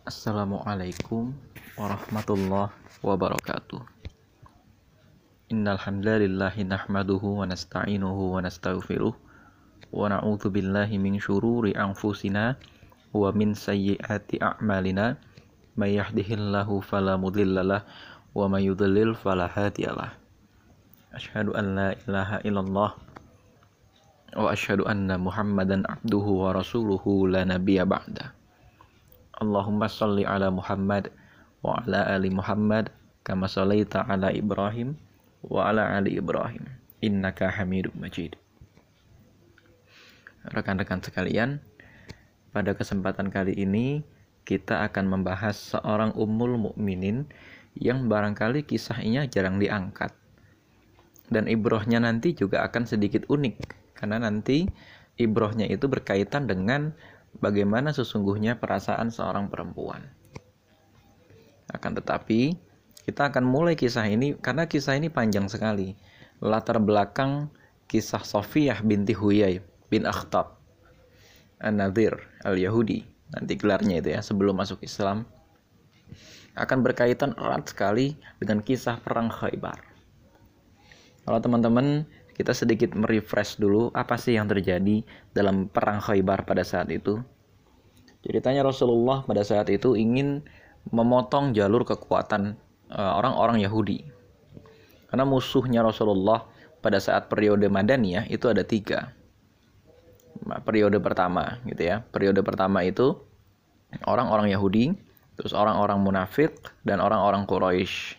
Assalamualaikum warahmatullahi wabarakatuh. Innal hamdalillahi nahmaduhu wa nasta'inuhu wa nastaghfiruh wa na'udzu billahi min syururi anfusina wa min sayyiati a'malina may yahdihillahu fala mudhillalah wa may yudlil fala hadiyalah. Asyhadu an la ilaha illallah wa asyhadu anna Muhammadan abduhu wa rasuluhu la nabiyya ba'da. Allahumma salli ala Muhammad wa ala ali Muhammad kama sallaita ala Ibrahim wa ala ali Ibrahim innaka Hamidum Majid. Rekan-rekan sekalian, pada kesempatan kali ini kita akan membahas seorang ummul mukminin yang barangkali kisahnya jarang diangkat. Dan ibrohnya nanti juga akan sedikit unik karena nanti ibrohnya itu berkaitan dengan bagaimana sesungguhnya perasaan seorang perempuan. Akan tetapi, kita akan mulai kisah ini karena kisah ini panjang sekali. Latar belakang kisah Sofiyah binti Huyai bin Akhtab An-Nadir Al-Yahudi. Nanti gelarnya itu ya sebelum masuk Islam akan berkaitan erat sekali dengan kisah perang Khaybar. Kalau teman-teman kita sedikit merefresh dulu apa sih yang terjadi dalam perang Khaybar pada saat itu. Ceritanya Rasulullah pada saat itu ingin memotong jalur kekuatan eh, orang-orang Yahudi. Karena musuhnya Rasulullah pada saat periode Madaniyah itu ada tiga. Periode pertama gitu ya. Periode pertama itu orang-orang Yahudi, terus orang-orang munafik dan orang-orang Quraisy.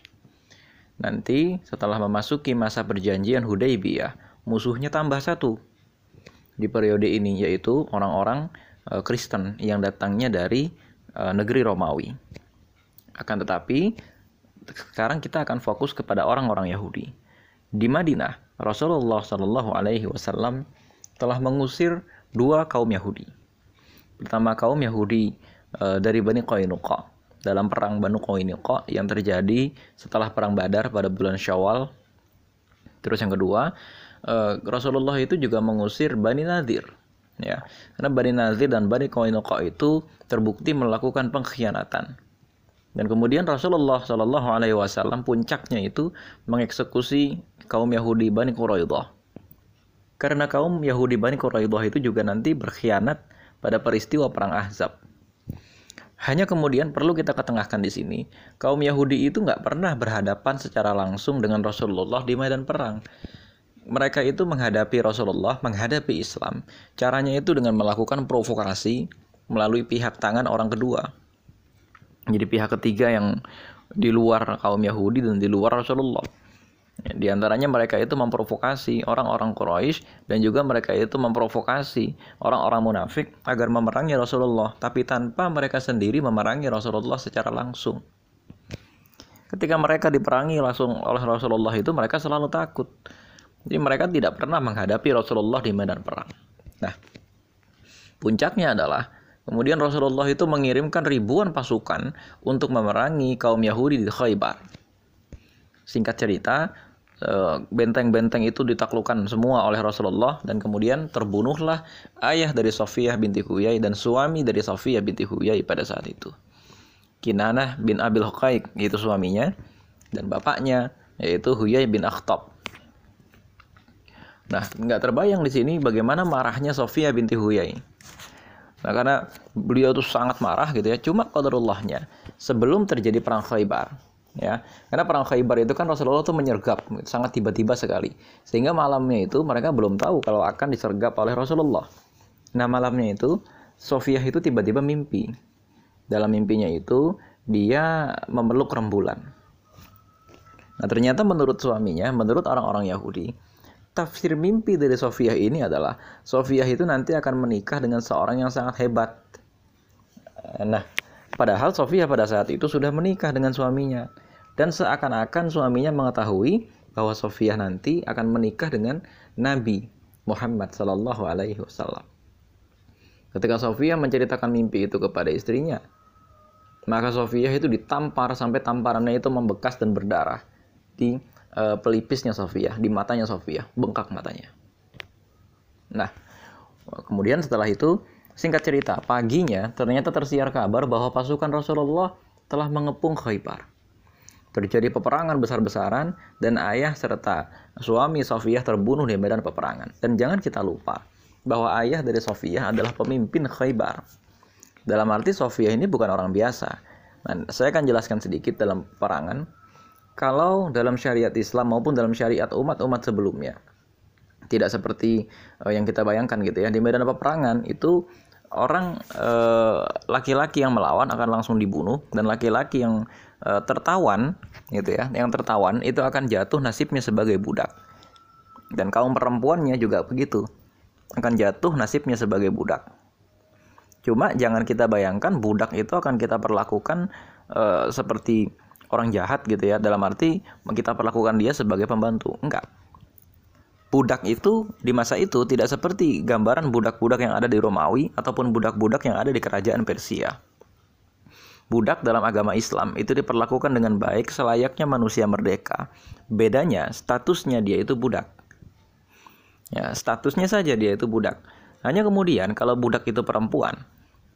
Nanti setelah memasuki masa perjanjian Hudaybiyah, musuhnya tambah satu di periode ini yaitu orang-orang e, Kristen yang datangnya dari e, negeri Romawi. Akan tetapi sekarang kita akan fokus kepada orang-orang Yahudi. Di Madinah, Rasulullah Shallallahu Alaihi Wasallam telah mengusir dua kaum Yahudi. Pertama kaum Yahudi e, dari Bani Qainuqa dalam perang Banu Qainuqa yang terjadi setelah perang Badar pada bulan Syawal. Terus yang kedua, uh, Rasulullah itu juga mengusir Bani Nadir. Ya, karena Bani Nadir dan Bani Qainuqa itu terbukti melakukan pengkhianatan. Dan kemudian Rasulullah Shallallahu Alaihi Wasallam puncaknya itu mengeksekusi kaum Yahudi Bani Quraidah. Karena kaum Yahudi Bani Quraidah itu juga nanti berkhianat pada peristiwa perang Ahzab. Hanya kemudian perlu kita ketengahkan di sini, kaum Yahudi itu nggak pernah berhadapan secara langsung dengan Rasulullah di medan perang. Mereka itu menghadapi Rasulullah, menghadapi Islam. Caranya itu dengan melakukan provokasi melalui pihak tangan orang kedua. Jadi pihak ketiga yang di luar kaum Yahudi dan di luar Rasulullah. Di antaranya mereka itu memprovokasi orang-orang Quraisy dan juga mereka itu memprovokasi orang-orang munafik agar memerangi Rasulullah, tapi tanpa mereka sendiri memerangi Rasulullah secara langsung. Ketika mereka diperangi langsung oleh Rasulullah itu mereka selalu takut. Jadi mereka tidak pernah menghadapi Rasulullah di medan perang. Nah, puncaknya adalah kemudian Rasulullah itu mengirimkan ribuan pasukan untuk memerangi kaum Yahudi di Khaybar. Singkat cerita, benteng-benteng itu ditaklukkan semua oleh Rasulullah dan kemudian terbunuhlah ayah dari Sofiyah binti Huyai dan suami dari Sofiyah binti Huyai pada saat itu. Kinanah bin Abil Huqaiq itu suaminya dan bapaknya yaitu Huyai bin Akhtab. Nah, nggak terbayang di sini bagaimana marahnya Sofiyah binti Huyai. Nah, karena beliau itu sangat marah gitu ya. Cuma qadarullahnya sebelum terjadi perang Khaybar, ya karena perang Khaybar itu kan Rasulullah itu menyergap sangat tiba-tiba sekali. Sehingga malamnya itu mereka belum tahu kalau akan disergap oleh Rasulullah. Nah malamnya itu Sofiyah itu tiba-tiba mimpi. Dalam mimpinya itu dia memeluk rembulan. Nah ternyata menurut suaminya menurut orang-orang Yahudi tafsir mimpi dari Sofiyah ini adalah Sofiyah itu nanti akan menikah dengan seorang yang sangat hebat. Nah Padahal Sofia pada saat itu sudah menikah dengan suaminya. Dan seakan-akan suaminya mengetahui bahwa Sofia nanti akan menikah dengan Nabi Muhammad Sallallahu Alaihi Wasallam. Ketika Sofia menceritakan mimpi itu kepada istrinya, maka Sofia itu ditampar sampai tamparannya itu membekas dan berdarah di uh, pelipisnya Sofia, di matanya Sofia, bengkak matanya. Nah, kemudian setelah itu Singkat cerita, paginya ternyata tersiar kabar bahwa pasukan Rasulullah telah mengepung Khaybar. Terjadi peperangan besar-besaran dan ayah serta suami Sofiyah terbunuh di medan peperangan. Dan jangan kita lupa bahwa ayah dari Sofiyah adalah pemimpin Khaybar. Dalam arti Sofiyah ini bukan orang biasa. Nah, saya akan jelaskan sedikit dalam peperangan. Kalau dalam syariat Islam maupun dalam syariat umat-umat sebelumnya, tidak seperti uh, yang kita bayangkan gitu ya. Di medan peperangan itu orang eh, laki-laki yang melawan akan langsung dibunuh dan laki-laki yang uh, tertawan gitu ya, yang tertawan itu akan jatuh nasibnya sebagai budak. Dan kaum perempuannya juga begitu. Akan jatuh nasibnya sebagai budak. Cuma jangan kita bayangkan budak itu akan kita perlakukan uh, seperti orang jahat gitu ya, dalam arti kita perlakukan dia sebagai pembantu. Enggak budak itu di masa itu tidak seperti gambaran budak-budak yang ada di Romawi ataupun budak-budak yang ada di kerajaan Persia. Budak dalam agama Islam itu diperlakukan dengan baik selayaknya manusia merdeka. Bedanya statusnya dia itu budak. Ya, statusnya saja dia itu budak. Hanya kemudian kalau budak itu perempuan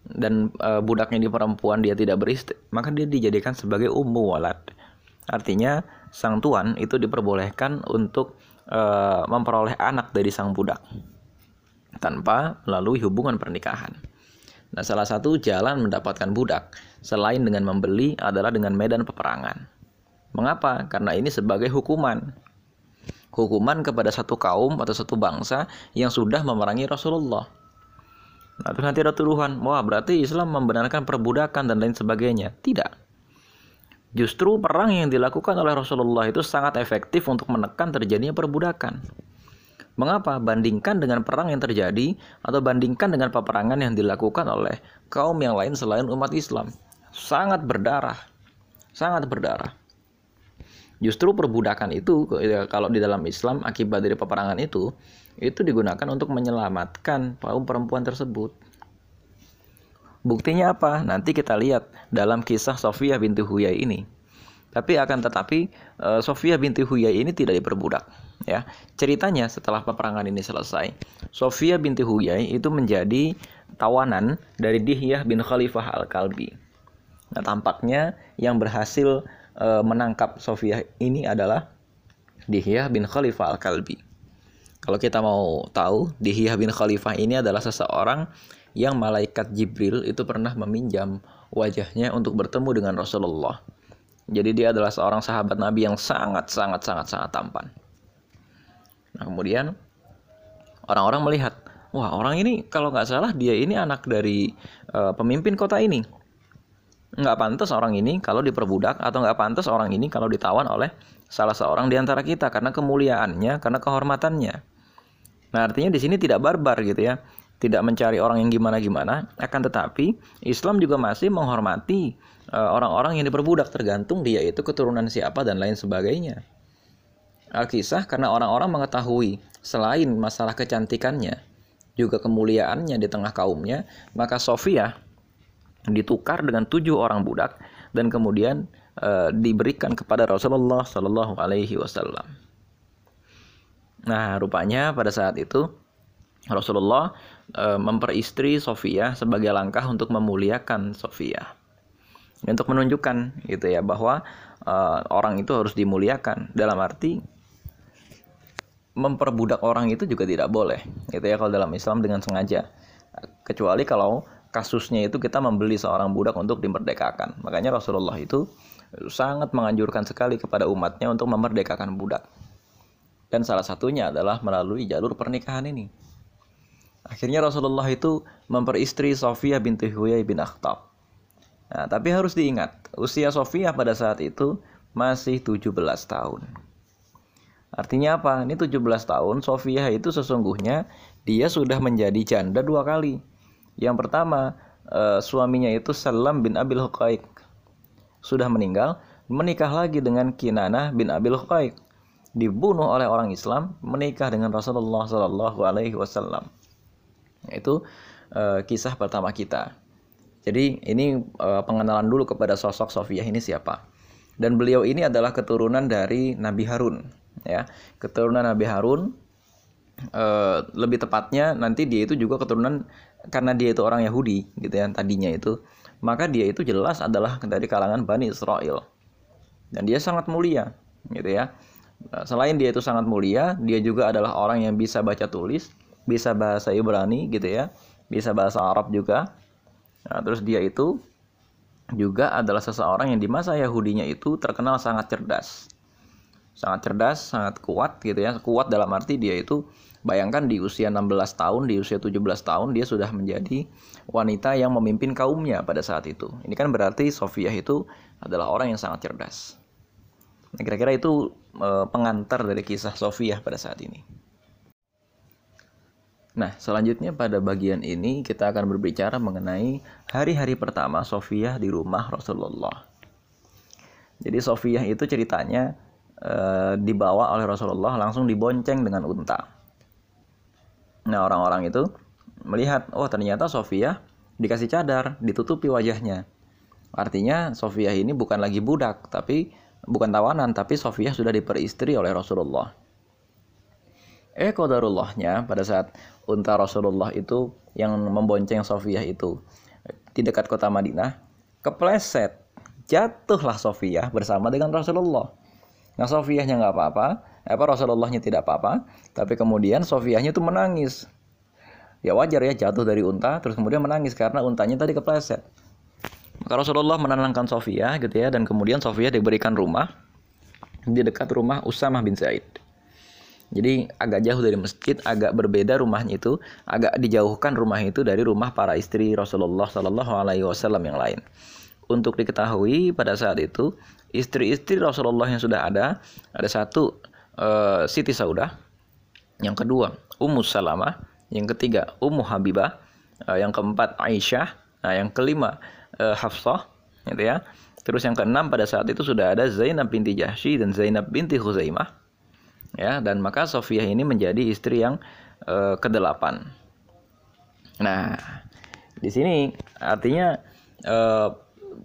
dan e, budaknya di perempuan dia tidak beristri, maka dia dijadikan sebagai ummu walad. Artinya sang tuan itu diperbolehkan untuk e, memperoleh anak dari sang budak tanpa melalui hubungan pernikahan. Nah, salah satu jalan mendapatkan budak selain dengan membeli adalah dengan medan peperangan. Mengapa? Karena ini sebagai hukuman. Hukuman kepada satu kaum atau satu bangsa yang sudah memerangi Rasulullah. Nah, terus nanti ada tuduhan, wah berarti Islam membenarkan perbudakan dan lain sebagainya. Tidak. Justru perang yang dilakukan oleh Rasulullah itu sangat efektif untuk menekan terjadinya perbudakan. Mengapa? Bandingkan dengan perang yang terjadi atau bandingkan dengan peperangan yang dilakukan oleh kaum yang lain selain umat Islam. Sangat berdarah. Sangat berdarah. Justru perbudakan itu ya, kalau di dalam Islam akibat dari peperangan itu itu digunakan untuk menyelamatkan kaum perempuan tersebut. Buktinya apa? Nanti kita lihat dalam kisah Sofia binti Huyai ini. Tapi akan tetapi uh, Sofia binti Huyai ini tidak diperbudak. Ya, ceritanya setelah peperangan ini selesai, Sofia binti Huyai itu menjadi tawanan dari Dihyah bin Khalifah al Kalbi. Nah, tampaknya yang berhasil uh, menangkap Sofia ini adalah Dihyah bin Khalifah al Kalbi. Kalau kita mau tahu, Dihyah bin Khalifah ini adalah seseorang yang malaikat Jibril itu pernah meminjam wajahnya untuk bertemu dengan Rasulullah. Jadi dia adalah seorang sahabat Nabi yang sangat sangat sangat sangat tampan. Nah kemudian orang-orang melihat, wah orang ini kalau nggak salah dia ini anak dari uh, pemimpin kota ini. Nggak pantas orang ini kalau diperbudak atau nggak pantas orang ini kalau ditawan oleh salah seorang di antara kita karena kemuliaannya, karena kehormatannya. Nah artinya di sini tidak barbar gitu ya tidak mencari orang yang gimana-gimana, akan tetapi Islam juga masih menghormati eh, orang-orang yang diperbudak tergantung dia itu keturunan siapa dan lain sebagainya. Alkisah karena orang-orang mengetahui selain masalah kecantikannya, juga kemuliaannya di tengah kaumnya, maka Sofia ditukar dengan tujuh orang budak dan kemudian uh, diberikan kepada Rasulullah Shallallahu Alaihi Wasallam. Nah, rupanya pada saat itu Rasulullah e, memperistri Sofia sebagai langkah untuk memuliakan Sofia. Untuk menunjukkan gitu ya bahwa e, orang itu harus dimuliakan dalam arti memperbudak orang itu juga tidak boleh gitu ya kalau dalam Islam dengan sengaja. Kecuali kalau kasusnya itu kita membeli seorang budak untuk dimerdekakan. Makanya Rasulullah itu sangat menganjurkan sekali kepada umatnya untuk memerdekakan budak. Dan salah satunya adalah melalui jalur pernikahan ini. Akhirnya Rasulullah itu memperistri Sofia binti Huyai bin Akhtab. Nah, tapi harus diingat, usia Sofia pada saat itu masih 17 tahun. Artinya apa? Ini 17 tahun, Sofia itu sesungguhnya dia sudah menjadi janda dua kali. Yang pertama, eh, suaminya itu Salam bin Abil Huqaiq. Sudah meninggal, menikah lagi dengan Kinana bin Abil Huqaiq. Dibunuh oleh orang Islam, menikah dengan Rasulullah Shallallahu alaihi wasallam. Itu uh, kisah pertama kita. Jadi ini uh, pengenalan dulu kepada sosok Sofia ini siapa. Dan beliau ini adalah keturunan dari Nabi Harun, ya. Keturunan Nabi Harun uh, lebih tepatnya nanti dia itu juga keturunan karena dia itu orang Yahudi gitu ya tadinya itu maka dia itu jelas adalah dari kalangan Bani Israel. Dan dia sangat mulia gitu ya. Nah, selain dia itu sangat mulia dia juga adalah orang yang bisa baca tulis bisa bahasa Ibrani gitu ya. Bisa bahasa Arab juga. Nah, terus dia itu juga adalah seseorang yang di masa Yahudinya itu terkenal sangat cerdas. Sangat cerdas sangat kuat gitu ya. Kuat dalam arti dia itu Bayangkan di usia 16 tahun, di usia 17 tahun dia sudah menjadi wanita yang memimpin kaumnya pada saat itu. Ini kan berarti Sofia itu adalah orang yang sangat cerdas. Nah, kira-kira itu e, pengantar dari kisah Sofia pada saat ini. Nah, selanjutnya pada bagian ini kita akan berbicara mengenai hari-hari pertama Sofia di rumah Rasulullah. Jadi Sofia itu ceritanya e, dibawa oleh Rasulullah langsung dibonceng dengan unta. Nah orang-orang itu melihat, oh ternyata Sofia dikasih cadar, ditutupi wajahnya. Artinya Sofia ini bukan lagi budak, tapi bukan tawanan, tapi Sofia sudah diperistri oleh Rasulullah. Eh kodarullahnya pada saat unta Rasulullah itu yang membonceng Sofia itu di dekat kota Madinah, kepleset, jatuhlah Sofia bersama dengan Rasulullah. Nah Sofiahnya nggak apa-apa, apa Rasulullahnya tidak apa-apa, tapi kemudian Sofiahnya itu menangis. Ya wajar ya jatuh dari unta, terus kemudian menangis karena untanya tadi kepleset. Maka Rasulullah menenangkan Sofia gitu ya, dan kemudian Sofia diberikan rumah di dekat rumah Usamah bin Zaid. Jadi agak jauh dari masjid, agak berbeda rumahnya itu, agak dijauhkan rumah itu dari rumah para istri Rasulullah Shallallahu Alaihi Wasallam yang lain. Untuk diketahui pada saat itu istri-istri Rasulullah yang sudah ada ada satu uh, Siti Saudah, yang kedua Ummu Salamah, yang ketiga Ummu Habibah, uh, yang keempat Aisyah, nah yang kelima uh, Hafsah, gitu ya. Terus yang keenam pada saat itu sudah ada Zainab binti Jahsy dan Zainab binti Khuzaimah. Ya, dan maka Sofia ini menjadi istri yang uh, kedelapan. Nah, di sini artinya uh,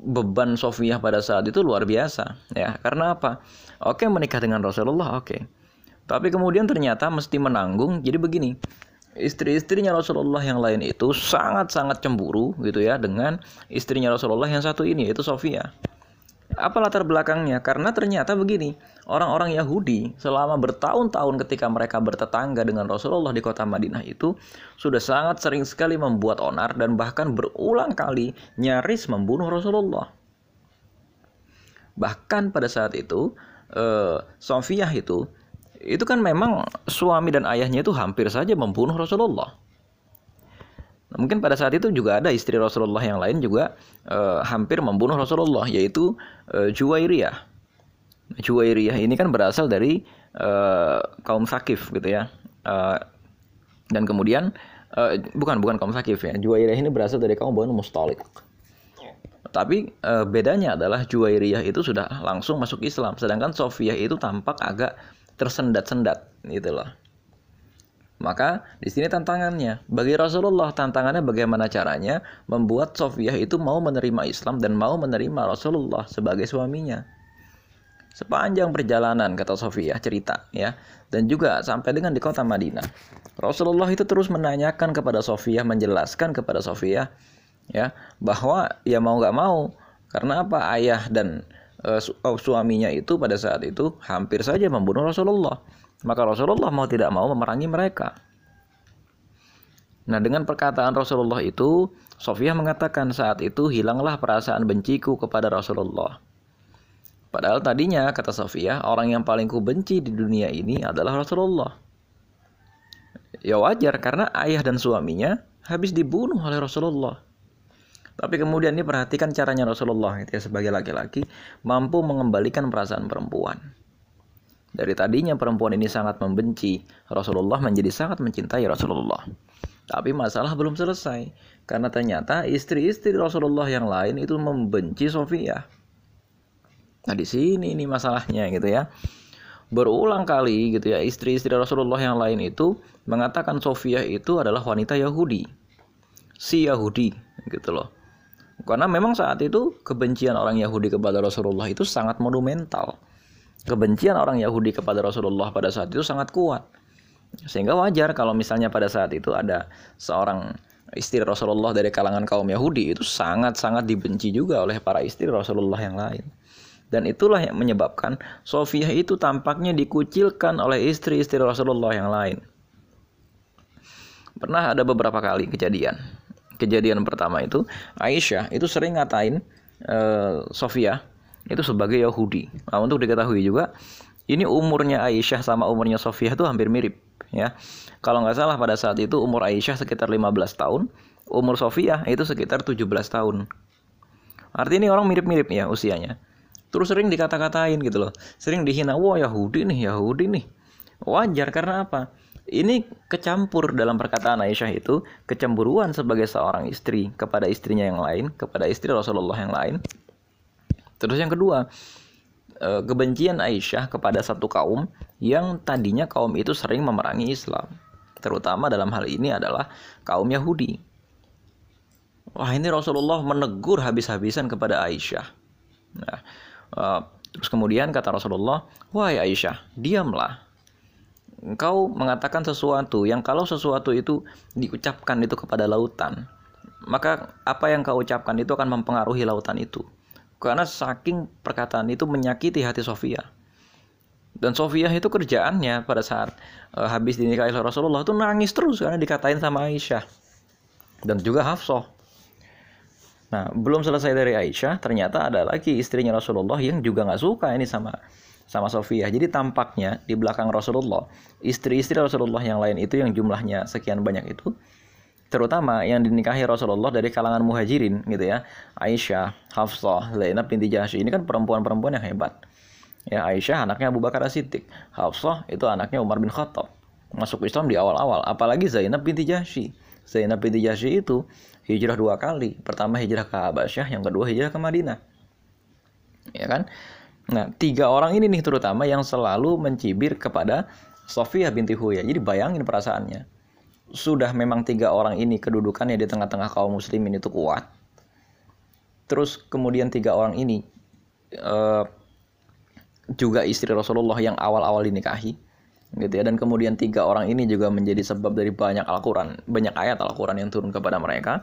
beban Sofiyah pada saat itu luar biasa ya. Karena apa? Oke menikah dengan Rasulullah oke. Tapi kemudian ternyata mesti menanggung. Jadi begini istri-istrinya Rasulullah yang lain itu sangat-sangat cemburu gitu ya dengan istrinya Rasulullah yang satu ini yaitu Sofia apa latar belakangnya? Karena ternyata begini, orang-orang Yahudi selama bertahun-tahun ketika mereka bertetangga dengan Rasulullah di kota Madinah itu sudah sangat sering sekali membuat onar dan bahkan berulang kali nyaris membunuh Rasulullah. Bahkan pada saat itu, eh, Sofiyah itu itu kan memang suami dan ayahnya itu hampir saja membunuh Rasulullah. Nah, mungkin pada saat itu juga ada istri Rasulullah yang lain juga uh, hampir membunuh Rasulullah yaitu uh, Juwairiyah. Juwairiyah ini kan berasal dari uh, kaum Sakif gitu ya. Uh, dan kemudian bukan bukan kaum Sakif ya. Juwairiyah ini berasal dari kaum Banu Mustalik. Tapi bedanya adalah Juwairiyah itu sudah langsung masuk Islam, sedangkan Sofiyah itu tampak agak tersendat-sendat gitu loh. Maka di sini tantangannya. Bagi Rasulullah tantangannya bagaimana caranya membuat Sofiyah itu mau menerima Islam dan mau menerima Rasulullah sebagai suaminya. Sepanjang perjalanan kata Sofiyah cerita ya dan juga sampai dengan di kota Madinah. Rasulullah itu terus menanyakan kepada Sofiyah menjelaskan kepada Sofiyah ya bahwa ya mau nggak mau karena apa ayah dan uh, suaminya itu pada saat itu hampir saja membunuh Rasulullah maka Rasulullah mau tidak mau memerangi mereka. Nah, dengan perkataan Rasulullah itu, Sofia mengatakan saat itu hilanglah perasaan benciku kepada Rasulullah. Padahal tadinya, kata Sofia, orang yang paling ku benci di dunia ini adalah Rasulullah. Ya wajar, karena ayah dan suaminya habis dibunuh oleh Rasulullah. Tapi kemudian ini perhatikan caranya Rasulullah itu ya, sebagai laki-laki mampu mengembalikan perasaan perempuan. Dari tadinya perempuan ini sangat membenci Rasulullah menjadi sangat mencintai Rasulullah. Tapi masalah belum selesai karena ternyata istri-istri Rasulullah yang lain itu membenci Sofia. Nah di sini ini masalahnya gitu ya. Berulang kali gitu ya istri-istri Rasulullah yang lain itu mengatakan Sofia itu adalah wanita Yahudi. Si Yahudi gitu loh. Karena memang saat itu kebencian orang Yahudi kepada Rasulullah itu sangat monumental kebencian orang Yahudi kepada Rasulullah pada saat itu sangat kuat. Sehingga wajar kalau misalnya pada saat itu ada seorang istri Rasulullah dari kalangan kaum Yahudi itu sangat-sangat dibenci juga oleh para istri Rasulullah yang lain. Dan itulah yang menyebabkan Sofiyah itu tampaknya dikucilkan oleh istri-istri Rasulullah yang lain. Pernah ada beberapa kali kejadian. Kejadian pertama itu Aisyah itu sering ngatain uh, Sofiyah itu sebagai Yahudi. Nah, untuk diketahui juga ini umurnya Aisyah sama umurnya Sofiyah itu hampir mirip ya. Kalau nggak salah pada saat itu umur Aisyah sekitar 15 tahun, umur Sofiyah itu sekitar 17 tahun. Artinya ini orang mirip-mirip ya usianya. Terus sering dikata-katain gitu loh. Sering dihina, wah Yahudi nih, Yahudi nih. Wajar karena apa? Ini kecampur dalam perkataan Aisyah itu kecemburuan sebagai seorang istri kepada istrinya yang lain, kepada istri Rasulullah yang lain. Terus yang kedua, eh, kebencian Aisyah kepada satu kaum yang tadinya kaum itu sering memerangi Islam. Terutama dalam hal ini adalah kaum Yahudi. Wah ini Rasulullah menegur habis-habisan kepada Aisyah. Nah, Uh, terus kemudian kata Rasulullah, "Wahai Aisyah, diamlah. Engkau mengatakan sesuatu yang kalau sesuatu itu diucapkan itu kepada lautan, maka apa yang kau ucapkan itu akan mempengaruhi lautan itu." Karena saking perkataan itu menyakiti hati Sofia. Dan Sofia itu kerjaannya pada saat uh, habis dinikahi Rasulullah itu nangis terus karena dikatain sama Aisyah. Dan juga Hafsah Nah, belum selesai dari Aisyah, ternyata ada lagi istrinya Rasulullah yang juga nggak suka ini sama sama Sofia. Jadi tampaknya di belakang Rasulullah, istri-istri Rasulullah yang lain itu yang jumlahnya sekian banyak itu, terutama yang dinikahi Rasulullah dari kalangan muhajirin gitu ya. Aisyah, Hafsah, Zainab binti Jahsy ini kan perempuan-perempuan yang hebat. Ya, Aisyah anaknya Abu Bakar Siddiq, Hafsah itu anaknya Umar bin Khattab. Masuk Islam di awal-awal, apalagi Zainab binti Jahsy. Zainab binti Jahsy itu hijrah dua kali. Pertama hijrah ke Habasyah, yang kedua hijrah ke Madinah. Ya kan? Nah, tiga orang ini nih terutama yang selalu mencibir kepada Sofia binti Huyai. Jadi bayangin perasaannya. Sudah memang tiga orang ini kedudukannya di tengah-tengah kaum muslimin itu kuat. Terus kemudian tiga orang ini uh, juga istri Rasulullah yang awal-awal dinikahi gitu ya. Dan kemudian tiga orang ini juga menjadi sebab dari banyak Al-Quran banyak ayat Al-Quran yang turun kepada mereka.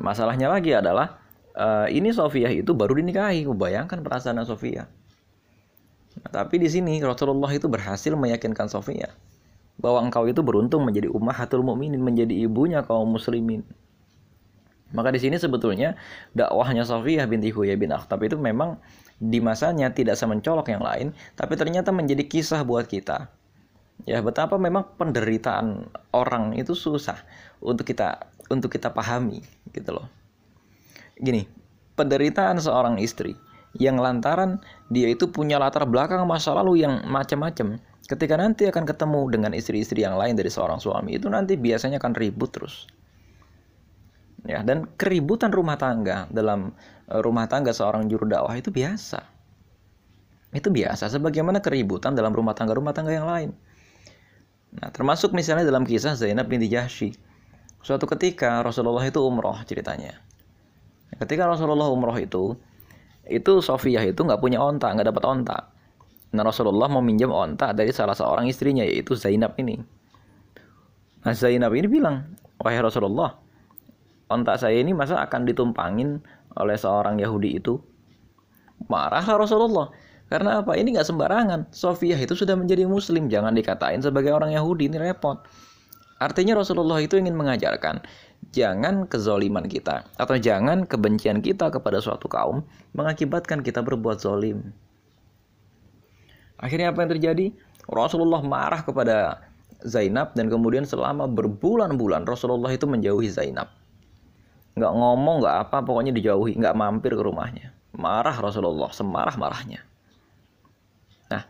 Masalahnya lagi adalah uh, ini Sofia itu baru dinikahi. Bayangkan perasaan Sofia nah, tapi di sini Rasulullah itu berhasil meyakinkan Sofia bahwa engkau itu beruntung menjadi ummahatul mukminin menjadi ibunya kaum muslimin maka di sini sebetulnya dakwahnya Sofia binti Huyai bin Akhtab itu memang di masanya tidak semencolok yang lain, tapi ternyata menjadi kisah buat kita. Ya, betapa memang penderitaan orang itu susah untuk kita untuk kita pahami gitu loh. Gini, penderitaan seorang istri yang lantaran dia itu punya latar belakang masa lalu yang macam-macam. Ketika nanti akan ketemu dengan istri-istri yang lain dari seorang suami itu nanti biasanya akan ribut terus. Ya, dan keributan rumah tangga dalam Eh, rumah tangga seorang juru dakwah itu biasa. Itu biasa, sebagaimana keributan dalam rumah tangga-rumah tangga yang lain. Nah, termasuk misalnya dalam kisah Zainab binti Jahsy. Suatu ketika Rasulullah itu umroh ceritanya. Ketika Rasulullah umroh itu, itu Sofiyah itu nggak punya onta, nggak dapat onta. Nah Rasulullah mau minjam onta dari salah seorang istrinya yaitu Zainab ini. Nah Zainab ini bilang, wahai Rasulullah, onta saya ini masa akan ditumpangin oleh seorang Yahudi itu. Marahlah Rasulullah. Karena apa? Ini nggak sembarangan. Sofia itu sudah menjadi muslim. Jangan dikatain sebagai orang Yahudi. Ini repot. Artinya Rasulullah itu ingin mengajarkan jangan kezoliman kita atau jangan kebencian kita kepada suatu kaum mengakibatkan kita berbuat zolim. Akhirnya apa yang terjadi? Rasulullah marah kepada Zainab dan kemudian selama berbulan-bulan Rasulullah itu menjauhi Zainab. Nggak ngomong nggak apa pokoknya dijauhi nggak mampir ke rumahnya. Marah Rasulullah semarah marahnya. Nah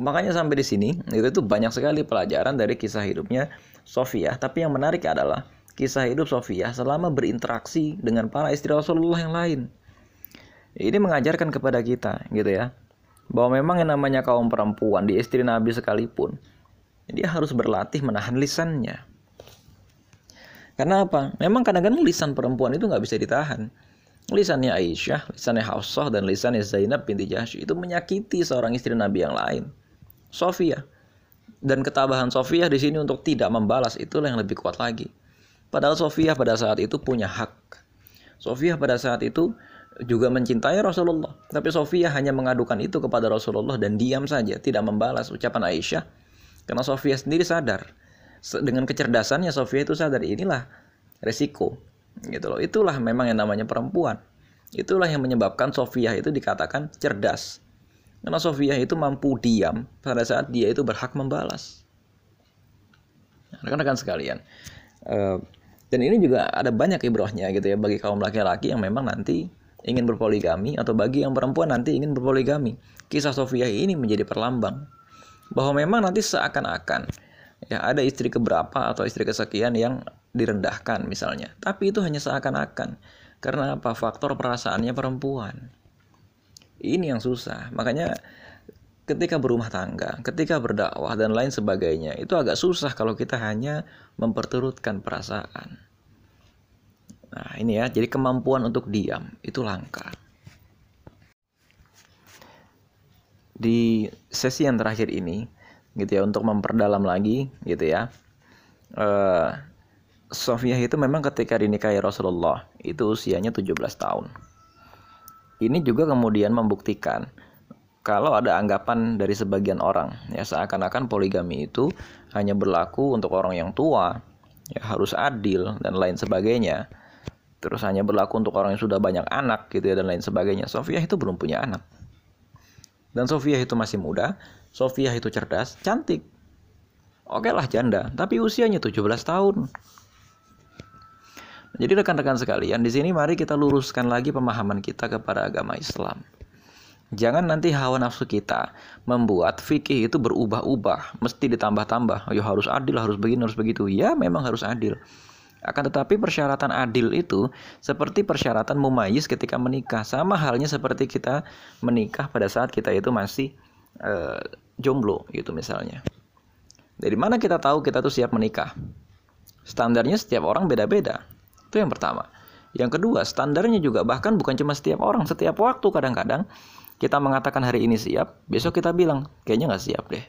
makanya sampai di sini itu tuh banyak sekali pelajaran dari kisah hidupnya Sofia tapi yang menarik adalah kisah hidup Sofia selama berinteraksi dengan para istri Rasulullah yang lain. Ini mengajarkan kepada kita gitu ya bahwa memang yang namanya kaum perempuan di istri Nabi sekalipun dia harus berlatih menahan lisannya karena apa? Memang kadang-kadang lisan perempuan itu nggak bisa ditahan. Lisannya Aisyah, lisannya Hafsah, dan lisannya Zainab binti Jahsy itu menyakiti seorang istri Nabi yang lain. Sofia. Dan ketabahan Sofia di sini untuk tidak membalas itulah yang lebih kuat lagi. Padahal Sofia pada saat itu punya hak. Sofia pada saat itu juga mencintai Rasulullah. Tapi Sofia hanya mengadukan itu kepada Rasulullah dan diam saja, tidak membalas ucapan Aisyah. Karena Sofia sendiri sadar. Dengan kecerdasannya Sofia itu sadar inilah resiko. Gitu loh. Itulah memang yang namanya perempuan. Itulah yang menyebabkan Sofia itu dikatakan cerdas. Karena Sofia itu mampu diam pada saat dia itu berhak membalas. Rekan-rekan sekalian, uh, dan ini juga ada banyak ibrohnya gitu ya bagi kaum laki-laki yang memang nanti ingin berpoligami atau bagi yang perempuan nanti ingin berpoligami. Kisah Sofia ini menjadi perlambang bahwa memang nanti seakan-akan ya ada istri keberapa atau istri kesekian yang direndahkan misalnya. Tapi itu hanya seakan-akan. Karena apa? Faktor perasaannya perempuan. Ini yang susah. Makanya ketika berumah tangga, ketika berdakwah dan lain sebagainya, itu agak susah kalau kita hanya memperturutkan perasaan. Nah, ini ya, jadi kemampuan untuk diam itu langka. Di sesi yang terakhir ini, gitu ya, untuk memperdalam lagi, gitu ya. Uh, Sofia itu memang ketika dinikahi Rasulullah itu usianya 17 tahun. Ini juga kemudian membuktikan kalau ada anggapan dari sebagian orang ya seakan-akan poligami itu hanya berlaku untuk orang yang tua ya harus adil dan lain sebagainya terus hanya berlaku untuk orang yang sudah banyak anak gitu ya dan lain sebagainya. Sofia itu belum punya anak. Dan Sofia itu masih muda Sofia itu cerdas cantik. Oke lah janda. Tapi usianya 17 tahun. Jadi rekan-rekan sekalian di sini mari kita luruskan lagi pemahaman kita kepada agama Islam. Jangan nanti hawa nafsu kita membuat fikih itu berubah-ubah, mesti ditambah-tambah. Ayo harus adil, harus begini, harus begitu. Ya, memang harus adil. Akan tetapi persyaratan adil itu seperti persyaratan mumayyiz ketika menikah. Sama halnya seperti kita menikah pada saat kita itu masih uh, jomblo gitu misalnya. Dari mana kita tahu kita tuh siap menikah? Standarnya setiap orang beda-beda. Itu yang pertama. Yang kedua, standarnya juga bahkan bukan cuma setiap orang, setiap waktu kadang-kadang kita mengatakan hari ini siap, besok kita bilang kayaknya nggak siap deh.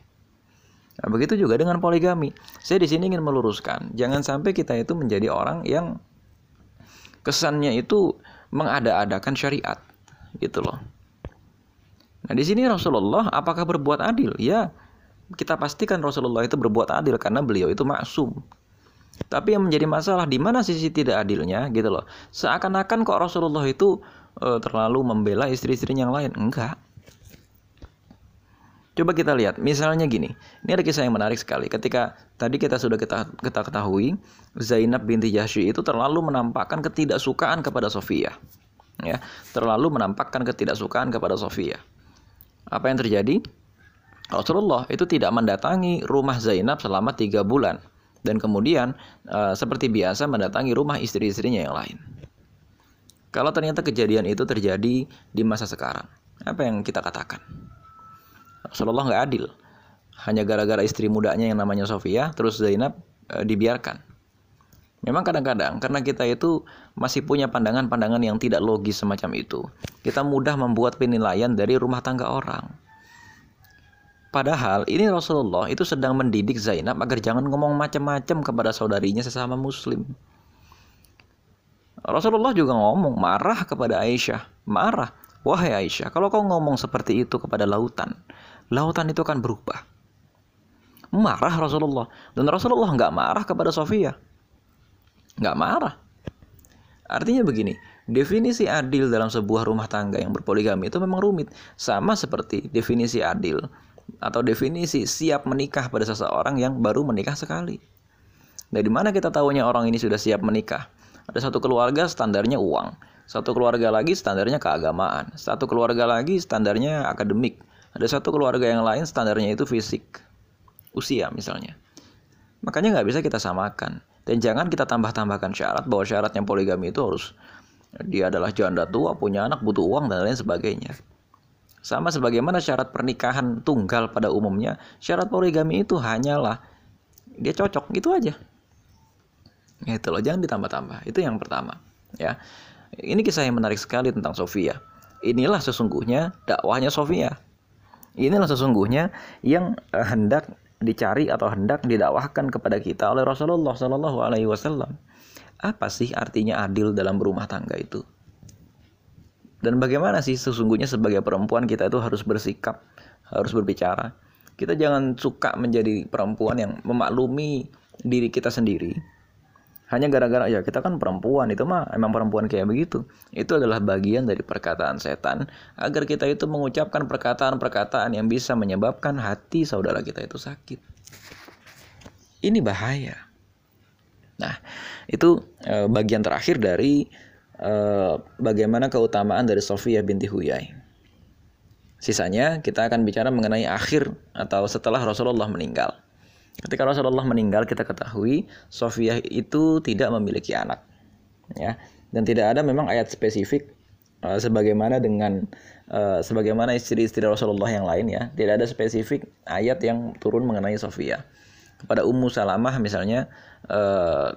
Nah, begitu juga dengan poligami. Saya di sini ingin meluruskan, jangan sampai kita itu menjadi orang yang kesannya itu mengada-adakan syariat, gitu loh. Nah, di sini Rasulullah apakah berbuat adil? Ya, kita pastikan Rasulullah itu berbuat adil karena beliau itu maksum. Tapi yang menjadi masalah di mana sisi tidak adilnya gitu loh. Seakan-akan kok Rasulullah itu uh, terlalu membela istri-istri yang lain. Enggak. Coba kita lihat, misalnya gini. Ini ada kisah yang menarik sekali. Ketika tadi kita sudah kita, ketahui, Zainab binti Jahsy itu terlalu menampakkan ketidaksukaan kepada Sofia. Ya, terlalu menampakkan ketidaksukaan kepada Sofia. Apa yang terjadi? Rasulullah itu tidak mendatangi rumah Zainab selama tiga bulan dan kemudian uh, seperti biasa mendatangi rumah istri-istrinya yang lain. Kalau ternyata kejadian itu terjadi di masa sekarang, apa yang kita katakan? Rasulullah nggak adil. Hanya gara-gara istri mudanya yang namanya Sofia, terus Zainab e, dibiarkan. Memang kadang-kadang karena kita itu masih punya pandangan-pandangan yang tidak logis semacam itu, kita mudah membuat penilaian dari rumah tangga orang. Padahal ini Rasulullah itu sedang mendidik Zainab agar jangan ngomong macam-macam kepada saudarinya sesama muslim. Rasulullah juga ngomong marah kepada Aisyah, marah. Wahai Aisyah, kalau kau ngomong seperti itu kepada lautan, lautan itu akan berubah. Marah Rasulullah. Dan Rasulullah nggak marah kepada Sofia. Nggak marah. Artinya begini, definisi adil dalam sebuah rumah tangga yang berpoligami itu memang rumit. Sama seperti definisi adil atau definisi siap menikah pada seseorang yang baru menikah sekali. Dari mana kita tahunya orang ini sudah siap menikah? Ada satu keluarga standarnya uang, satu keluarga lagi standarnya keagamaan, satu keluarga lagi standarnya akademik, ada satu keluarga yang lain standarnya itu fisik, usia misalnya. Makanya nggak bisa kita samakan. Dan jangan kita tambah-tambahkan syarat bahwa syaratnya poligami itu harus dia adalah janda tua, punya anak, butuh uang, dan lain sebagainya. Sama sebagaimana syarat pernikahan tunggal pada umumnya, syarat poligami itu hanyalah dia cocok gitu aja. Gitu loh, jangan ditambah-tambah. Itu yang pertama, ya. Ini kisah yang menarik sekali tentang Sofia. Inilah sesungguhnya dakwahnya Sofia. Inilah sesungguhnya yang uh, hendak dicari atau hendak didakwahkan kepada kita oleh Rasulullah Shallallahu Alaihi Wasallam. apa sih artinya adil dalam berumah tangga itu? Dan bagaimana sih sesungguhnya sebagai perempuan kita itu harus bersikap, harus berbicara. Kita jangan suka menjadi perempuan yang memaklumi diri kita sendiri. Hanya gara-gara ya kita kan perempuan itu mah emang perempuan kayak begitu. Itu adalah bagian dari perkataan setan agar kita itu mengucapkan perkataan-perkataan yang bisa menyebabkan hati saudara kita itu sakit. Ini bahaya. Nah, itu e, bagian terakhir dari e, bagaimana keutamaan dari Sofia binti Huyai. Sisanya kita akan bicara mengenai akhir atau setelah Rasulullah meninggal. Ketika Rasulullah meninggal kita ketahui Sofia itu tidak memiliki anak. Ya. Dan tidak ada memang ayat spesifik uh, sebagaimana dengan uh, sebagaimana istri-istri Rasulullah yang lain ya, tidak ada spesifik ayat yang turun mengenai Sofia kepada Ummu Salamah misalnya uh,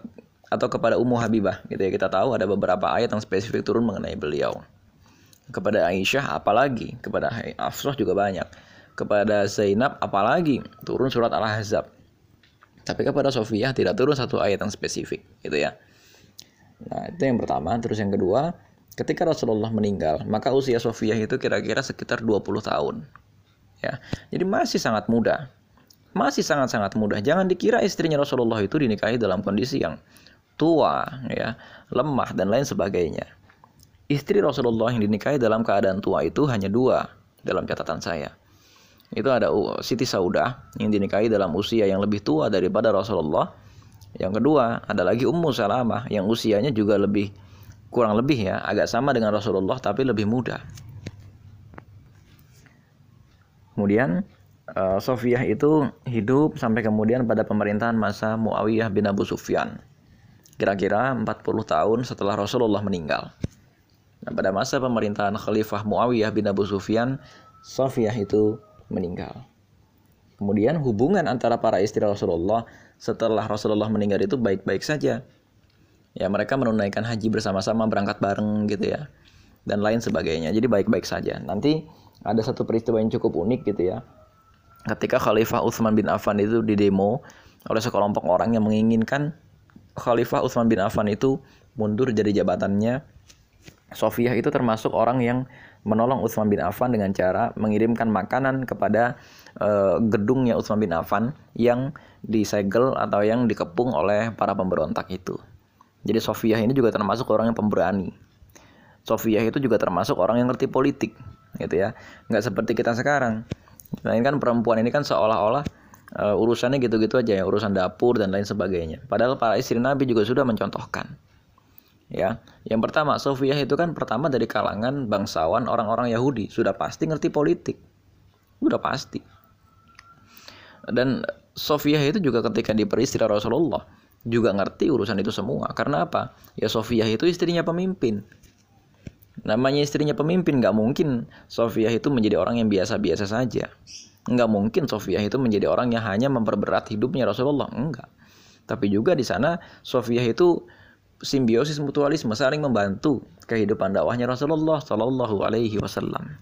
atau kepada Ummu Habibah gitu ya. Kita tahu ada beberapa ayat yang spesifik turun mengenai beliau. Kepada Aisyah apalagi. Kepada Hafsah juga banyak. Kepada Zainab apalagi. Turun surat Al-Ahzab tapi kepada Sofiyah tidak turun satu ayat yang spesifik gitu ya nah itu yang pertama terus yang kedua ketika Rasulullah meninggal maka usia Sofiyah itu kira-kira sekitar 20 tahun ya jadi masih sangat muda masih sangat-sangat mudah. Jangan dikira istrinya Rasulullah itu dinikahi dalam kondisi yang tua, ya, lemah dan lain sebagainya. Istri Rasulullah yang dinikahi dalam keadaan tua itu hanya dua dalam catatan saya. Itu ada Siti Saudah yang dinikahi dalam usia yang lebih tua daripada Rasulullah. Yang kedua ada lagi Ummu Salamah yang usianya juga lebih kurang lebih ya agak sama dengan Rasulullah tapi lebih muda. Kemudian uh, Sofiyah itu hidup sampai kemudian pada pemerintahan masa Muawiyah bin Abu Sufyan. Kira-kira 40 tahun setelah Rasulullah meninggal. Nah, pada masa pemerintahan Khalifah Muawiyah bin Abu Sufyan, Sofiyah itu meninggal. Kemudian hubungan antara para istri Rasulullah setelah Rasulullah meninggal itu baik-baik saja. Ya mereka menunaikan haji bersama-sama berangkat bareng gitu ya. Dan lain sebagainya. Jadi baik-baik saja. Nanti ada satu peristiwa yang cukup unik gitu ya ketika Khalifah Utsman bin Affan itu didemo oleh sekelompok orang yang menginginkan Khalifah Utsman bin Affan itu mundur dari jabatannya. Sofiyah itu termasuk orang yang menolong Utsman bin Affan dengan cara mengirimkan makanan kepada uh, gedungnya Utsman bin Affan yang disegel atau yang dikepung oleh para pemberontak itu. Jadi Sofiyah ini juga termasuk orang yang pemberani. Sofiyah itu juga termasuk orang yang ngerti politik, gitu ya. Nggak seperti kita sekarang ini kan perempuan ini kan seolah-olah uh, urusannya gitu-gitu aja ya, urusan dapur dan lain sebagainya. Padahal para istri Nabi juga sudah mencontohkan. Ya, yang pertama Sofiyah itu kan pertama dari kalangan bangsawan orang-orang Yahudi, sudah pasti ngerti politik. Sudah pasti. Dan Sofiyah itu juga ketika diperistri Rasulullah juga ngerti urusan itu semua. Karena apa? Ya Sofiyah itu istrinya pemimpin. Namanya istrinya pemimpin, nggak mungkin Sofia itu menjadi orang yang biasa-biasa saja. Nggak mungkin Sofia itu menjadi orang yang hanya memperberat hidupnya Rasulullah. Enggak. Tapi juga di sana Sofia itu simbiosis mutualisme saling membantu kehidupan dakwahnya Rasulullah Shallallahu Alaihi Wasallam.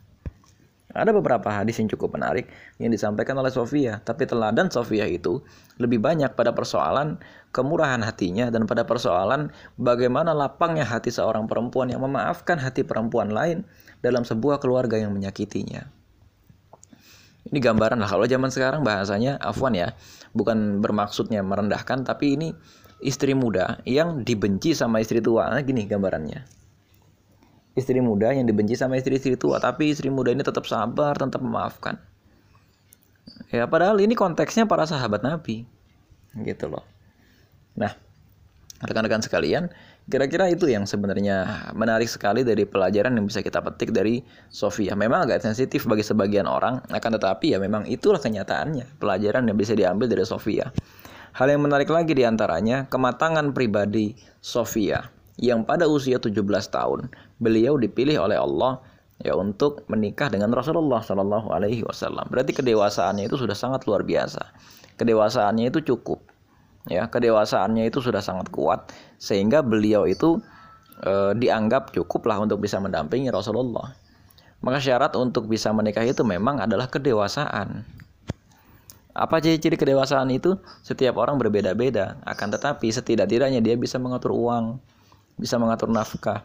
Ada beberapa hadis yang cukup menarik yang disampaikan oleh Sofia, tapi teladan Sofia itu lebih banyak pada persoalan kemurahan hatinya dan pada persoalan bagaimana lapangnya hati seorang perempuan yang memaafkan hati perempuan lain dalam sebuah keluarga yang menyakitinya. Ini gambaran lah kalau zaman sekarang bahasanya afwan ya, bukan bermaksudnya merendahkan tapi ini istri muda yang dibenci sama istri tua. Nah, gini gambarannya istri muda yang dibenci sama istri-istri tua, tapi istri muda ini tetap sabar, tetap memaafkan. Ya, padahal ini konteksnya para sahabat Nabi. Gitu loh. Nah, rekan-rekan sekalian, kira-kira itu yang sebenarnya menarik sekali dari pelajaran yang bisa kita petik dari Sofia. Memang agak sensitif bagi sebagian orang, akan tetapi ya memang itulah kenyataannya, pelajaran yang bisa diambil dari Sofia. Hal yang menarik lagi di antaranya, kematangan pribadi Sofia yang pada usia 17 tahun beliau dipilih oleh Allah ya untuk menikah dengan Rasulullah Shallallahu Alaihi Wasallam. Berarti kedewasaannya itu sudah sangat luar biasa. Kedewasaannya itu cukup, ya kedewasaannya itu sudah sangat kuat sehingga beliau itu e, dianggap cukup lah untuk bisa mendampingi Rasulullah. Maka syarat untuk bisa menikah itu memang adalah kedewasaan. Apa ciri-ciri kedewasaan itu? Setiap orang berbeda-beda, akan tetapi setidak-tidaknya dia bisa mengatur uang, bisa mengatur nafkah.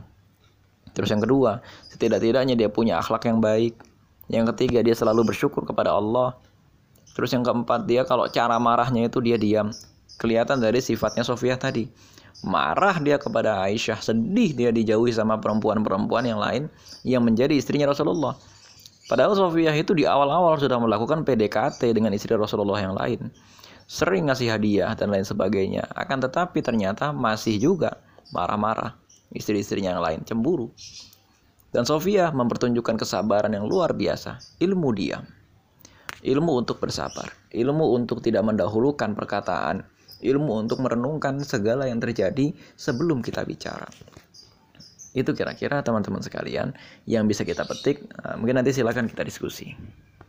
Terus yang kedua, setidak-tidaknya dia punya akhlak yang baik. Yang ketiga, dia selalu bersyukur kepada Allah. Terus yang keempat, dia kalau cara marahnya itu dia diam. Kelihatan dari sifatnya Sofia tadi. Marah dia kepada Aisyah, sedih dia dijauhi sama perempuan-perempuan yang lain yang menjadi istrinya Rasulullah. Padahal Sofiyah itu di awal-awal sudah melakukan PDKT dengan istri Rasulullah yang lain. Sering ngasih hadiah dan lain sebagainya. Akan tetapi ternyata masih juga marah-marah. Istri-istrinya yang lain cemburu. Dan Sofia mempertunjukkan kesabaran yang luar biasa. Ilmu diam. Ilmu untuk bersabar. Ilmu untuk tidak mendahulukan perkataan. Ilmu untuk merenungkan segala yang terjadi sebelum kita bicara. Itu kira-kira teman-teman sekalian yang bisa kita petik. Nah, mungkin nanti silakan kita diskusi.